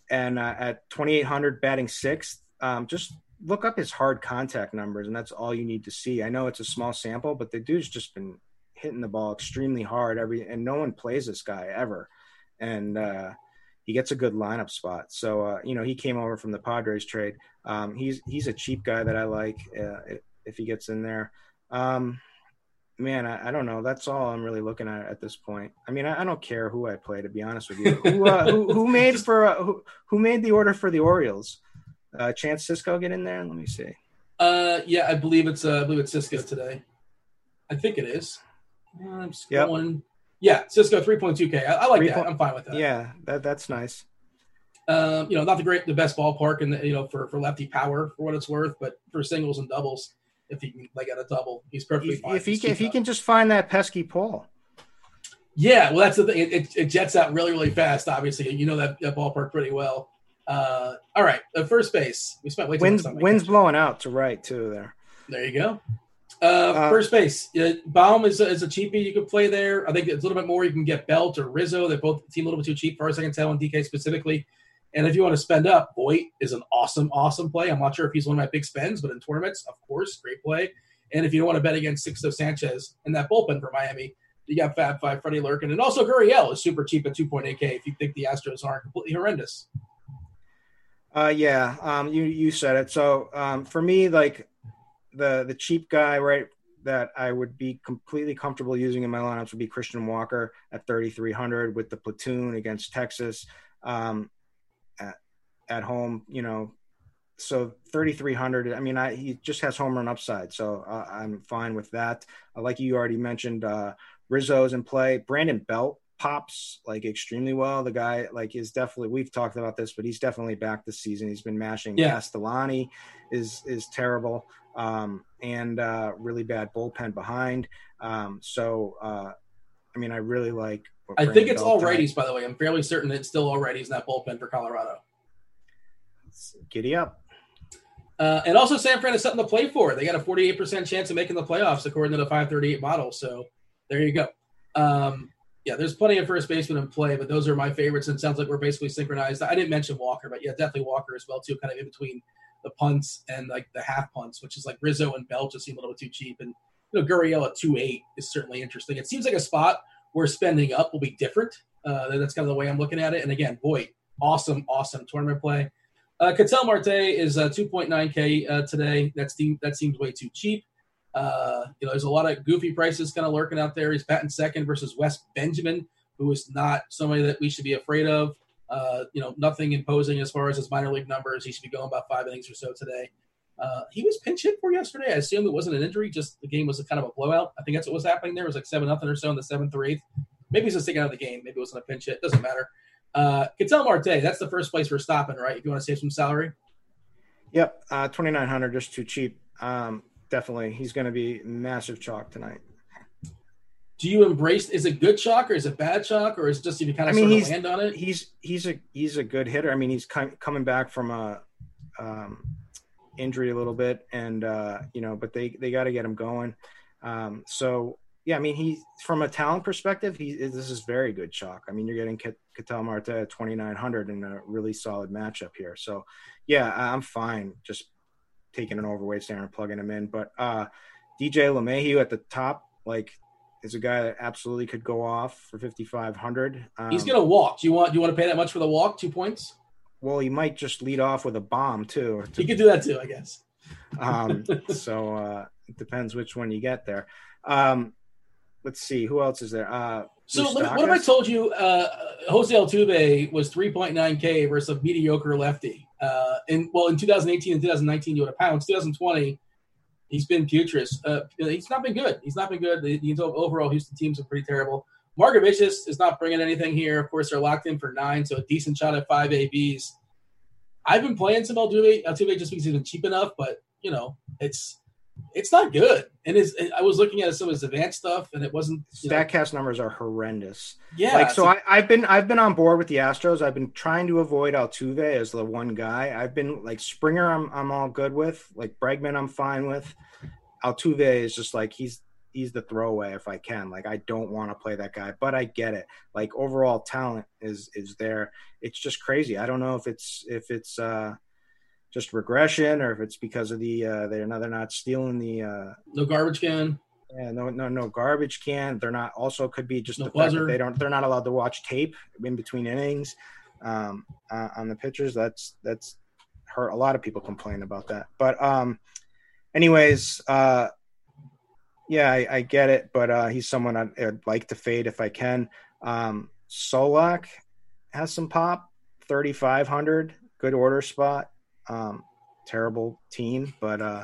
and uh, at 2,800 batting sixth. Um, just look up his hard contact numbers, and that's all you need to see. I know it's a small sample, but the dude's just been hitting the ball extremely hard every, and no one plays this guy ever, and uh, he gets a good lineup spot. So uh, you know he came over from the Padres trade. Um, he's he's a cheap guy that I like uh, if he gets in there. Um, man, I, I, don't know. That's all I'm really looking at at this point. I mean, I, I don't care who I play, to be honest with you. (laughs) who, uh, who, who, made for uh, who, who made the order for the Orioles? Uh, Chance Sisco get in there? Let me see. Uh, yeah, I believe it's uh, I believe it's Sisco today. I think it is. I'm just yep. going. Yeah, Sisco 3.2K. I, I like 3. that. I'm fine with that. Yeah, that that's nice. Um, you know, not the great, the best ballpark, and you know, for for lefty power for what it's worth, but for singles and doubles, if he can like at a double, he's perfectly if, fine. If he can, if he can just find that pesky pull. Yeah, well, that's the thing. It, it, it, jets out really, really fast. Obviously, you know that, that ballpark pretty well. Uh, all right, uh, first base. We spent way too wind's, much time. Wind's blowing out to right too. There. There you go. Uh, uh, first base. Uh, Bohm is a, is a cheapie you could play there. I think it's a little bit more. You can get Belt or Rizzo. They're both team a little bit too cheap, far as I can tell, in DK specifically. And if you want to spend up, Voit is an awesome, awesome play. I'm not sure if he's one of my big spends, but in tournaments, of course, great play. And if you don't want to bet against Sixto Sanchez in that bullpen for Miami, you got Fab Five, Freddie Lurkin, and also Gurriel is super cheap at 2.8K if you think the Astros aren't completely horrendous. Uh, yeah, um, you you said it. So um, for me, like the the cheap guy, right? that I would be completely comfortable using in my lineups would be Christian Walker at 3,300 with the platoon against Texas um, at, home. You know, so 3,300. I mean, I, he just has home run upside, so uh, I'm fine with that. Uh, like you already mentioned, uh, Rizzo's in play. Brandon Belt pops like extremely well. The guy like is definitely we've talked about this, but he's definitely back this season. He's been mashing. Yeah. Castellani is is terrible um, and uh, really bad bullpen behind. Um, so uh, I mean, I really like. I think it's all righties, by the way. I'm fairly certain it's still all righties in that bullpen for Colorado. Giddy up. Uh, and also, San Fran has something to play for. They got a 48% chance of making the playoffs, according to the 538 model. So there you go. Um, yeah, there's plenty of first basemen in play, but those are my favorites. And it sounds like we're basically synchronized. I didn't mention Walker, but yeah, definitely Walker as well too, kind of in between the punts and like the half punts, which is like Rizzo and Bell just seem a little bit too cheap. And you know, Gurriel at two eight is certainly interesting. It seems like a spot where spending up will be different. Uh, that's kind of the way I'm looking at it. And again, Voit, awesome, awesome tournament play. Uh, Ketel Marte is uh, 2.9k uh, today. That's that seems way too cheap. Uh, you know, there's a lot of goofy prices kind of lurking out there. He's batting second versus Wes Benjamin, who is not somebody that we should be afraid of. Uh, you know, nothing imposing as far as his minor league numbers. He should be going about five innings or so today. Uh, he was pinch hit for yesterday. I assume it wasn't an injury, just the game was a kind of a blowout. I think that's what was happening there. It was like seven nothing or so in the seventh or eighth. Maybe he's just taking out of the game. Maybe it wasn't a pinch hit. Doesn't matter. Uh, Marte, that's the first place we're stopping, right? If you want to save some salary. Yep, uh, twenty nine hundred, just too cheap. Um, definitely, he's going to be massive chalk tonight. Do you embrace? Is it good chalk or is it bad chalk or is it just if you kind of I mean, sort of land on it? He's he's a he's a good hitter. I mean, he's com- coming back from a um, injury a little bit, and uh, you know, but they they got to get him going. Um, so yeah, I mean, he from a talent perspective, he this is very good chalk. I mean, you're getting Ketel Marte at 2,900 in a really solid matchup here. So yeah, I'm fine just taking an overweight center and plugging him in. But uh, DJ LeMahieu at the top, like, is a guy that absolutely could go off for 5,500. Um, He's gonna walk. Do you want? Do you want to pay that much for the walk? Two points. Well, he might just lead off with a bomb too. He could do that too, I guess. um, (laughs) so uh, it depends which one you get there. Um, let's see who else is there. Uh, so what have I told you uh, Jose Altuve was 3.9K versus a mediocre lefty? Uh, in well, in 2018 and 2019, you would have pounds. 2020, he's been putrid. Uh, he's not been good. He's not been good. The, the overall Houston teams are pretty terrible. Margevicius is not bringing anything here. Of course, they're locked in for nine, so a decent shot at five ABs. I've been playing some Altuve, Altuve just because he's been cheap enough, but you know, it's it's not good. And it's, I was looking at some of his advanced stuff, and it wasn't. Statcast know, numbers are horrendous. Yeah. Like so, I, I've been I've been on board with the Astros. I've been trying to avoid Altuve as the one guy. I've been like Springer. I'm I'm all good with. Like Bregman, I'm fine with. Altuve is just like he's he's the throwaway if I can. Like I don't want to play that guy, but I get it. Like overall talent is is there. It's just crazy. I don't know if it's if it's uh just regression or if it's because of the uh, they're not they're not stealing the uh, no garbage can. Yeah, no, no, no garbage can. They're not. Also, could be just no the buzzer. fact that they don't. They're not allowed to watch tape in between innings um, uh, on the pitchers. That's that's hurt. A lot of people complain about that. But um, anyways, uh, yeah, I, I get it. But uh, he's someone I'd, I'd like to fade if I can. Um, Solak has some pop. Thirty five hundred, good order spot. Um, terrible team, but uh,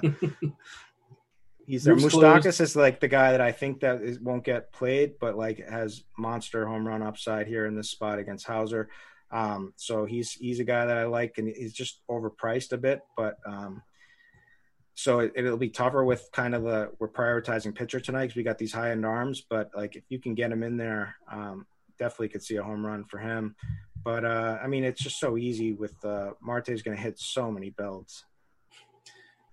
(laughs) he's there. Moustakas is like the guy that I think that is, won't get played, but like has monster home run upside here in this spot against Houser. Um, so he's he's a guy that I like, and he's just overpriced a bit, but um, so it, will be tougher with kind of the we're prioritizing pitcher tonight because we got these high end arms. But like if you can get him in there, um, definitely could see a home run for him. But uh, I mean, it's just so easy with uh, Marte's going to hit so many belts.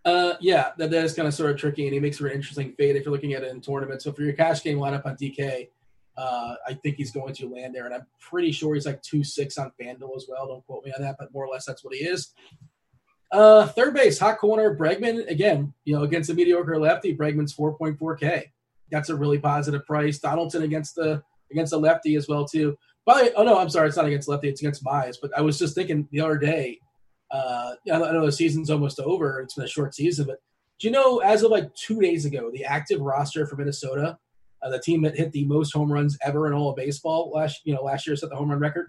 Uh, yeah, that, that is kind of sort of tricky, and he makes for an interesting fade if you're looking at it in tournaments. So for your cash game lineup on DK, uh, I think he's going to land there, and I'm pretty sure he's like two six on FanDuel as well. Don't quote me on that, but more or less that's what he is. Uh, third base, hot corner, Bregman again. You know, against a mediocre lefty, Bregman's 4.4K. That's a really positive price. Donaldson against the against the lefty as well too. But oh no, I'm sorry, it's not against lefty, it's against Mize. But I was just thinking the other day. Uh, I know the season's almost over; it's been a short season, but Do you know, as of like two days ago, the active roster for Minnesota, uh, the team that hit the most home runs ever in all of baseball last, you know, last year set the home run record.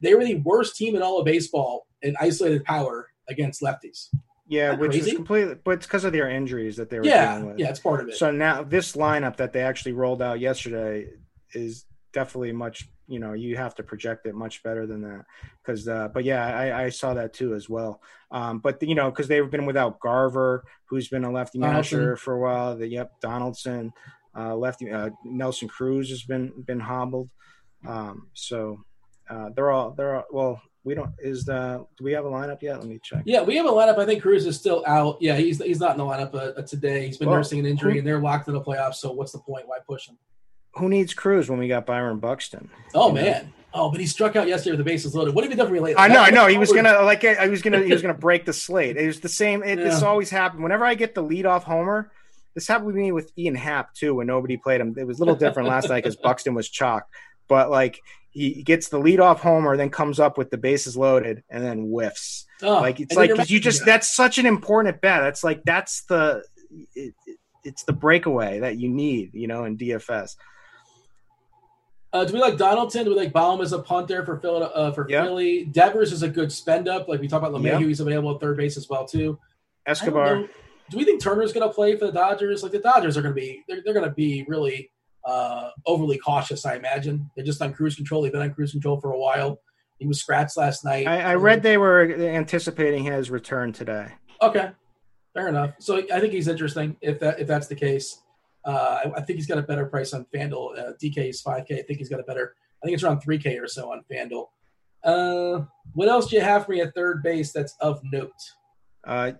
They were the worst team in all of baseball in isolated power against lefties. Yeah, which crazy? is completely, but it's because of their injuries that they were Yeah, dealing with. yeah, it's part of it. So now this lineup that they actually rolled out yesterday is definitely much. You know, you have to project it much better than that. Because, uh, but yeah, I, I saw that too as well. Um, but you know, because they've been without Garver, who's been a lefty Donaldson. manager for a while. The yep, Donaldson, uh, lefty uh, Nelson Cruz has been been hobbled. Um, so uh, they're all they're all, well. We don't is the do we have a lineup yet? Let me check. yeah, we have a lineup. I think Cruz is still out. Yeah, he's he's not in the lineup uh, uh, today. He's been Well, nursing an injury, who- and they're locked in the playoffs. So what's the point? Why push him? Who needs Cruz when we got Byron Buxton? Oh You know? man. Oh, but he struck out yesterday with the bases loaded. What have you done for me lately? I know, I know. He was gonna like I was gonna he was gonna (laughs) break the slate. It was the same. It, This always happened. Whenever I get the lead off homer, this happened with me with Ian Happ too. When nobody played him, it was a little different last night because Buxton was chalked. But like he gets the lead off homer, then comes up with the bases loaded, and then whiffs. Oh, like it's like you just that's such an important bat. That's like that's the it, it- it's the breakaway that you need, you know, in DFS. Uh, do we like Donaldson? Do we like Bohm as a punter for Philly? Uh, for Yeah. Philly, Devers is a good spend up. Like we talked about LeMahieu, Yeah. he's available at third base as well too. Escobar. Do we think Turner's going to play for the Dodgers? Like the Dodgers are going to be, they're, they're going to be really uh, overly cautious. I imagine they're just on cruise control. They've been on cruise control for a while. He was scratched last night. I, I read they were anticipating his return today. Okay, fair enough. So I think he's interesting if that if that's the case. Uh, I, I think he's got a better price on FanDuel. Uh, DK is five K. I think he's got a better. I think it's around three K or so on FanDuel. Uh, what else do you have for me at third base that's of note? Uh,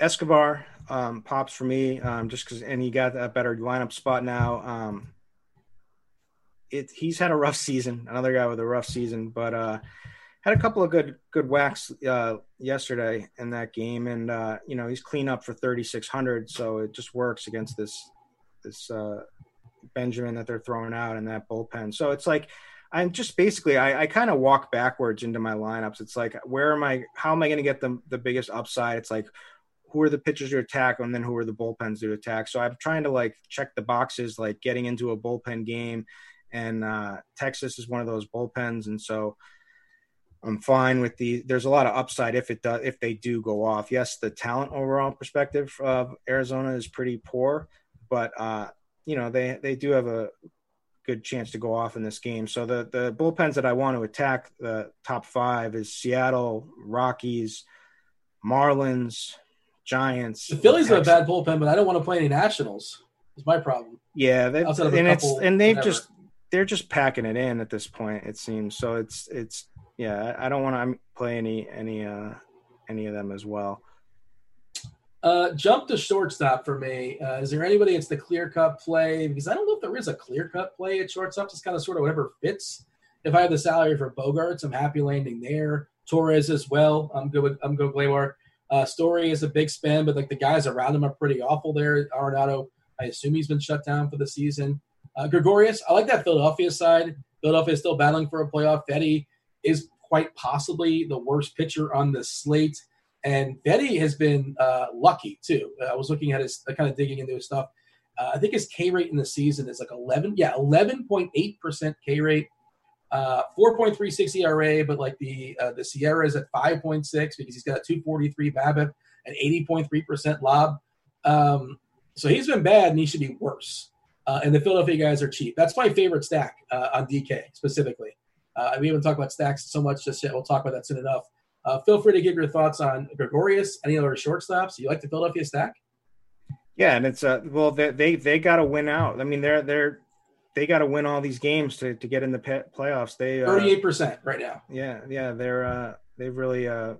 Escobar um, pops for me um, just because, and he got a better lineup spot now. Um, it he's had a rough season, another guy with a rough season, but uh, had a couple of good good whacks uh, yesterday in that game, and uh, you know he's clean up for thirty six hundred, so it just works against this this uh, Benjamin that they're throwing out in that bullpen. So it's like I'm just basically I, I kind of walk backwards into my lineups. It's like where am I? How am I going to get the the biggest upside? It's like who are the pitchers to attack, and then who are the bullpens to attack. So I'm trying to like check the boxes, like getting into a bullpen game, and uh, Texas is one of those bullpens, and so. I'm fine with the. There's a lot of upside if it does if they do go off. Yes, the talent overall perspective of Arizona is pretty poor, but uh, you know they they do have a good chance to go off in this game. So the the bullpens that I want to attack the top five is Seattle, Rockies, Marlins, Giants. The Phillies have a bad bullpen, but I don't want to play any Nationals. Is my problem. Yeah, they Outside of a and it's and they've whatever. just they're just packing it in at this point. It seems so. It's it's yeah. I I don't want to play any any uh any of them as well. Uh, jump to shortstop for me. Uh, is there anybody it's the clear cut play? Because I don't know if there is a clear cut play at shortstop. It's kind of sort of whatever fits. If I have the salary for Bogaerts, I'm happy landing there. Torres as well. I'm good with I'm good with Gleyber. Uh, Story is a big spend, but like the guys around him are pretty awful there. Arenado, I assume he's been shut down for the season. Uh, Gregorius, I like that Philadelphia side. Philadelphia is still battling for a playoff. Fedde is quite possibly the worst pitcher on the slate. And Fedde has been uh, lucky too. I was looking at his, uh, kind of digging into his stuff. Uh, I think his K rate in the season is like 11, yeah, 11.8% K rate, uh, 4.36 ERA, but like the uh, the SIERA is at 5.6 because he's got a 243 BABIP and 80.3% lob. Um, so he's been bad and he should be worse. Uh, and the Philadelphia guys are cheap. That's my favorite stack uh, on DK specifically. Uh, we haven't talked about stacks so much just yet. We'll talk about that soon enough. Uh, feel free to give your thoughts on Gregorius, any other shortstops. You like the Philadelphia stack? Yeah, and it's uh well they they, they got to win out. I mean they're they're they got to win all these games to, to get in the playoffs. They uh, Thirty-eight percent right now. Yeah, yeah, they're uh, they've really uh,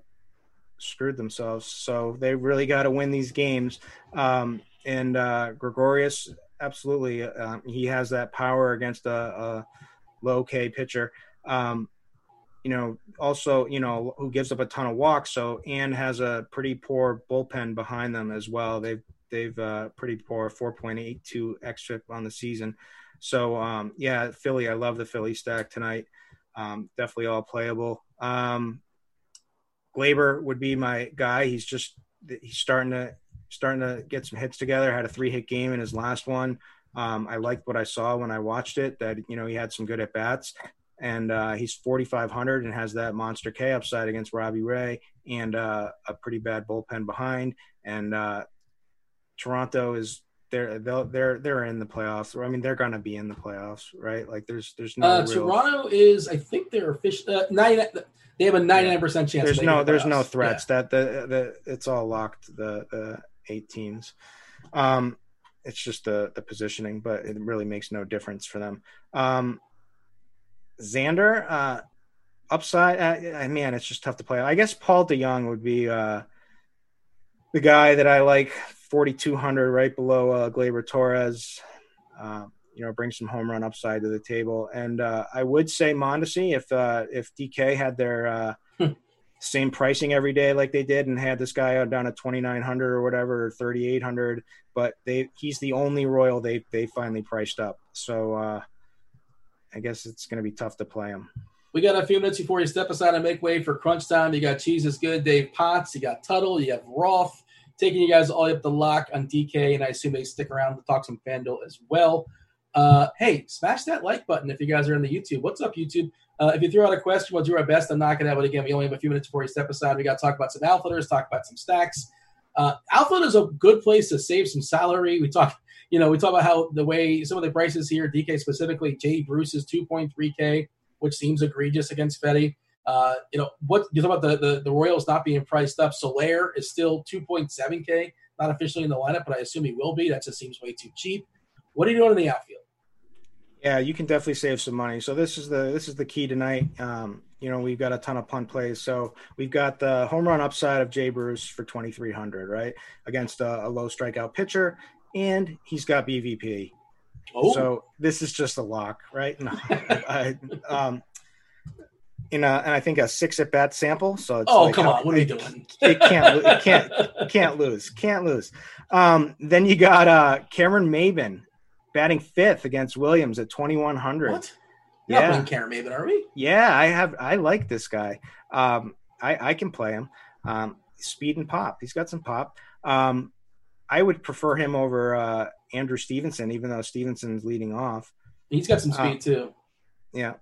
screwed themselves. So they really got to win these games. Um, and uh, Gregorius, absolutely, uh, he has that power against a, a low K pitcher. Um, you know, also, you know, who gives up a ton of walks. So and has a pretty poor bullpen behind them as well. They've they've uh, pretty poor, four point eight two extra on the season. So um, yeah, Philly, I love the Philly stack tonight. Um, definitely all playable. Um, Gleyber would be my guy. He's just he's starting to starting to get some hits together. Had a three hit game in his last one. Um, I liked what I saw when I watched it. That you know he had some good at bats, and uh, he's 4,500 and has that monster K upside against Robbie Ray and uh, a pretty bad bullpen behind. And uh, Toronto is they're they're they're in the playoffs. I mean, they're gonna be in the playoffs, right? Like there's there's no. Uh, real... Toronto is, I think they're official. Uh, nine, they have a 99 percent chance. There's no the there's no threats yeah. that the the it's all locked. The the eight teams. Um, it's just the the positioning, but it really makes no difference for them. Um, Xander, uh, upside, uh, man, it's just tough to play. I guess Paul DeJong would be uh, the guy that I like 4,200 right below uh, Gleyber Torres. Uh, you know, bring some home run upside to the table. And uh, I would say Mondesi if uh, if DK had their uh, hmm. same pricing every day like they did and had this guy down at 2,900 or whatever, or 3,800, but they he's the only Royal they they finally priced up. So uh, I guess it's going to be tough to play him. We got a few minutes before you step aside and make way for crunch time. You got Cheese is good, Dave Potts, you got Tuttle, you have Roth taking you guys all up the lock on DK, and I assume they stick around to talk some FanDuel as well. Uh, hey, smash that like button if you guys are in the YouTube. What's up, YouTube? Uh, if you throw out a question, we'll do our best to knock it out. But again, we only have a few minutes before you step aside. We got to talk about some outfitters, talk about some stacks. Uh, outfield is a good place to save some salary. We talk, you know, we talk about how the way some of the prices here, DK specifically, Jay Bruce is 2.3K, which seems egregious against Fedde. Uh, you know, what you talk about the, the, the Royals not being priced up. Soler is still 2.7K, not officially in the lineup, but I assume he will be. That just seems way too cheap. What are you doing in the outfield? Yeah, you can definitely save some money. So this is the this is the key tonight. Um, you know, we've got a ton of punt plays. So we've got the home run upside of Jay Bruce for 2,300, right? Against a, a low strikeout pitcher. And he's got BVP. Oh. So this is just a lock, right? No, (laughs) I, um, in a, and I think a six at bat sample. So oh like, come on, what are you doing? (laughs) It can't, it can't, can't lose, can't lose. Um, then you got uh, Cameron Maybin batting fifth against Williams at twenty one hundred. What? Yeah, Cameron Maybin, are we? Yeah, I have. I like this guy. Um, I I can play him. Um, speed and pop. He's got some pop. Um, I would prefer him over uh, Andrew Stevenson, even though Stevenson's leading off. He's got some speed um, too. Yeah,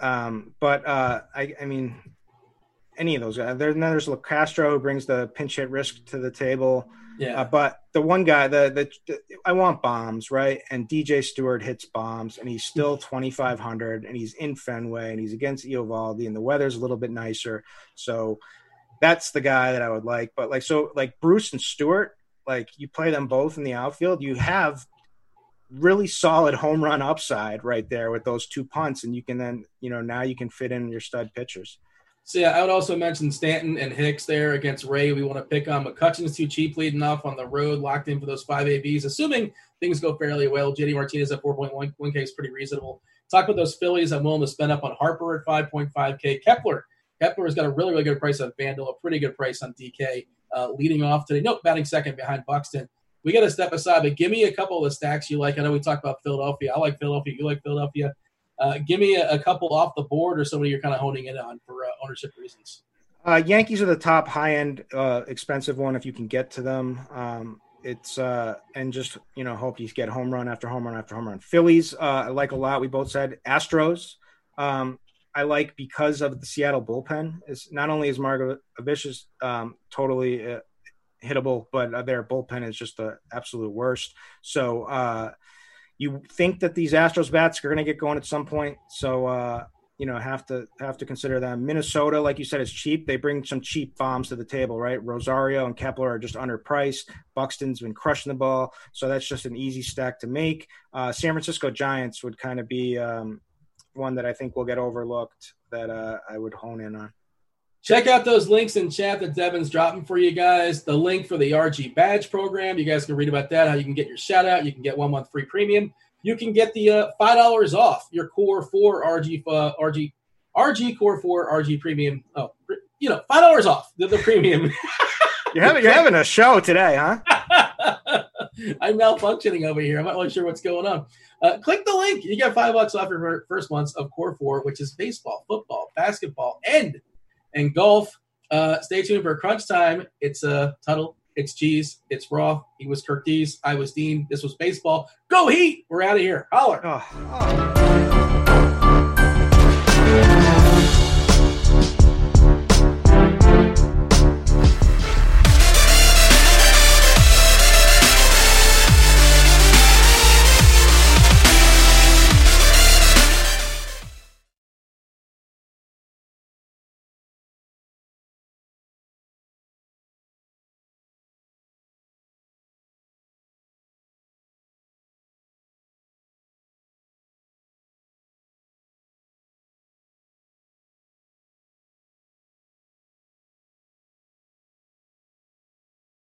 um, but uh, I, I mean, any of those guys. There, then there's Castro who brings the pinch hit risk to the table. Yeah. Uh, but the one guy, the, the, the I want bombs, right? And DJ Stewart hits bombs, and he's still 2,500, and he's in Fenway, and he's against Eovaldi, and the weather's a little bit nicer. So that's the guy that I would like. But like, so like Bruce and Stewart, like you play them both in the outfield, you have really solid home run upside right there with those two punts, and you can then you know now you can fit in your stud pitchers. So yeah, I would also mention Stanton and Hicks there against Ray. We want to pick on McCutchen's too cheap leading off on the road, locked in for those five ABs, assuming things go fairly well. JD Martinez at 4.1K is pretty reasonable. Talk about those Phillies. I'm willing to spend up on Harper at 5.5K. Kepler. Kepler has got a really, really good price on FanDuel, a pretty good price on DK. Uh, leading off today. Nope, batting second behind Buxton we got to step aside. But give me a couple of the stacks you like. I know we talked about Philadelphia. I like Philadelphia. You like Philadelphia. Uh, give me a, a, couple off the board or somebody you're kind of honing in on for uh, ownership reasons. Uh, Yankees are the top high end uh, expensive one if you can get to them. Um, it's uh, and just you know hope you get home run after home run after home run. Phillies uh, I like a lot. We both said Astros. Um, I like because of the Seattle bullpen. Is not only is Margot Vicious um, totally hittable, but uh, their bullpen is just the absolute worst. So uh, you think that these Astros bats are going to get going at some point. So uh, you know have to have to consider them. Minnesota, like you said, is cheap. They bring some cheap bombs to the table, right? Rosario and Kepler are just underpriced. Buxton's been crushing the ball, so that's just an easy stack to make. Uh, San Francisco Giants would kind of be um, one that I think will get overlooked that uh, I would hone in on. Check out those links in chat that Devin's dropping for you guys. The link for the RG badge program. You guys can read about that, how you can get your shout out. You can get one month free premium. You can get the uh, $5 off your Core 4 RG, uh, RG, RG Core 4 RG premium. Oh, you know, $5 off the, the premium. (laughs) you're, having, you're having a show today, huh? (laughs) (laughs) I'm malfunctioning over here. I'm not really sure what's going on. Uh, click the link. You get five bucks off your first months of Core 4, which is baseball, football, basketball, and and golf. Uh, stay tuned for crunch time. It's a uh, Tuttle It's cheese. It's raw. He was Kirk Dees. I was Dean. This was baseball. Go Heat. We're out of here. Holler. Oh.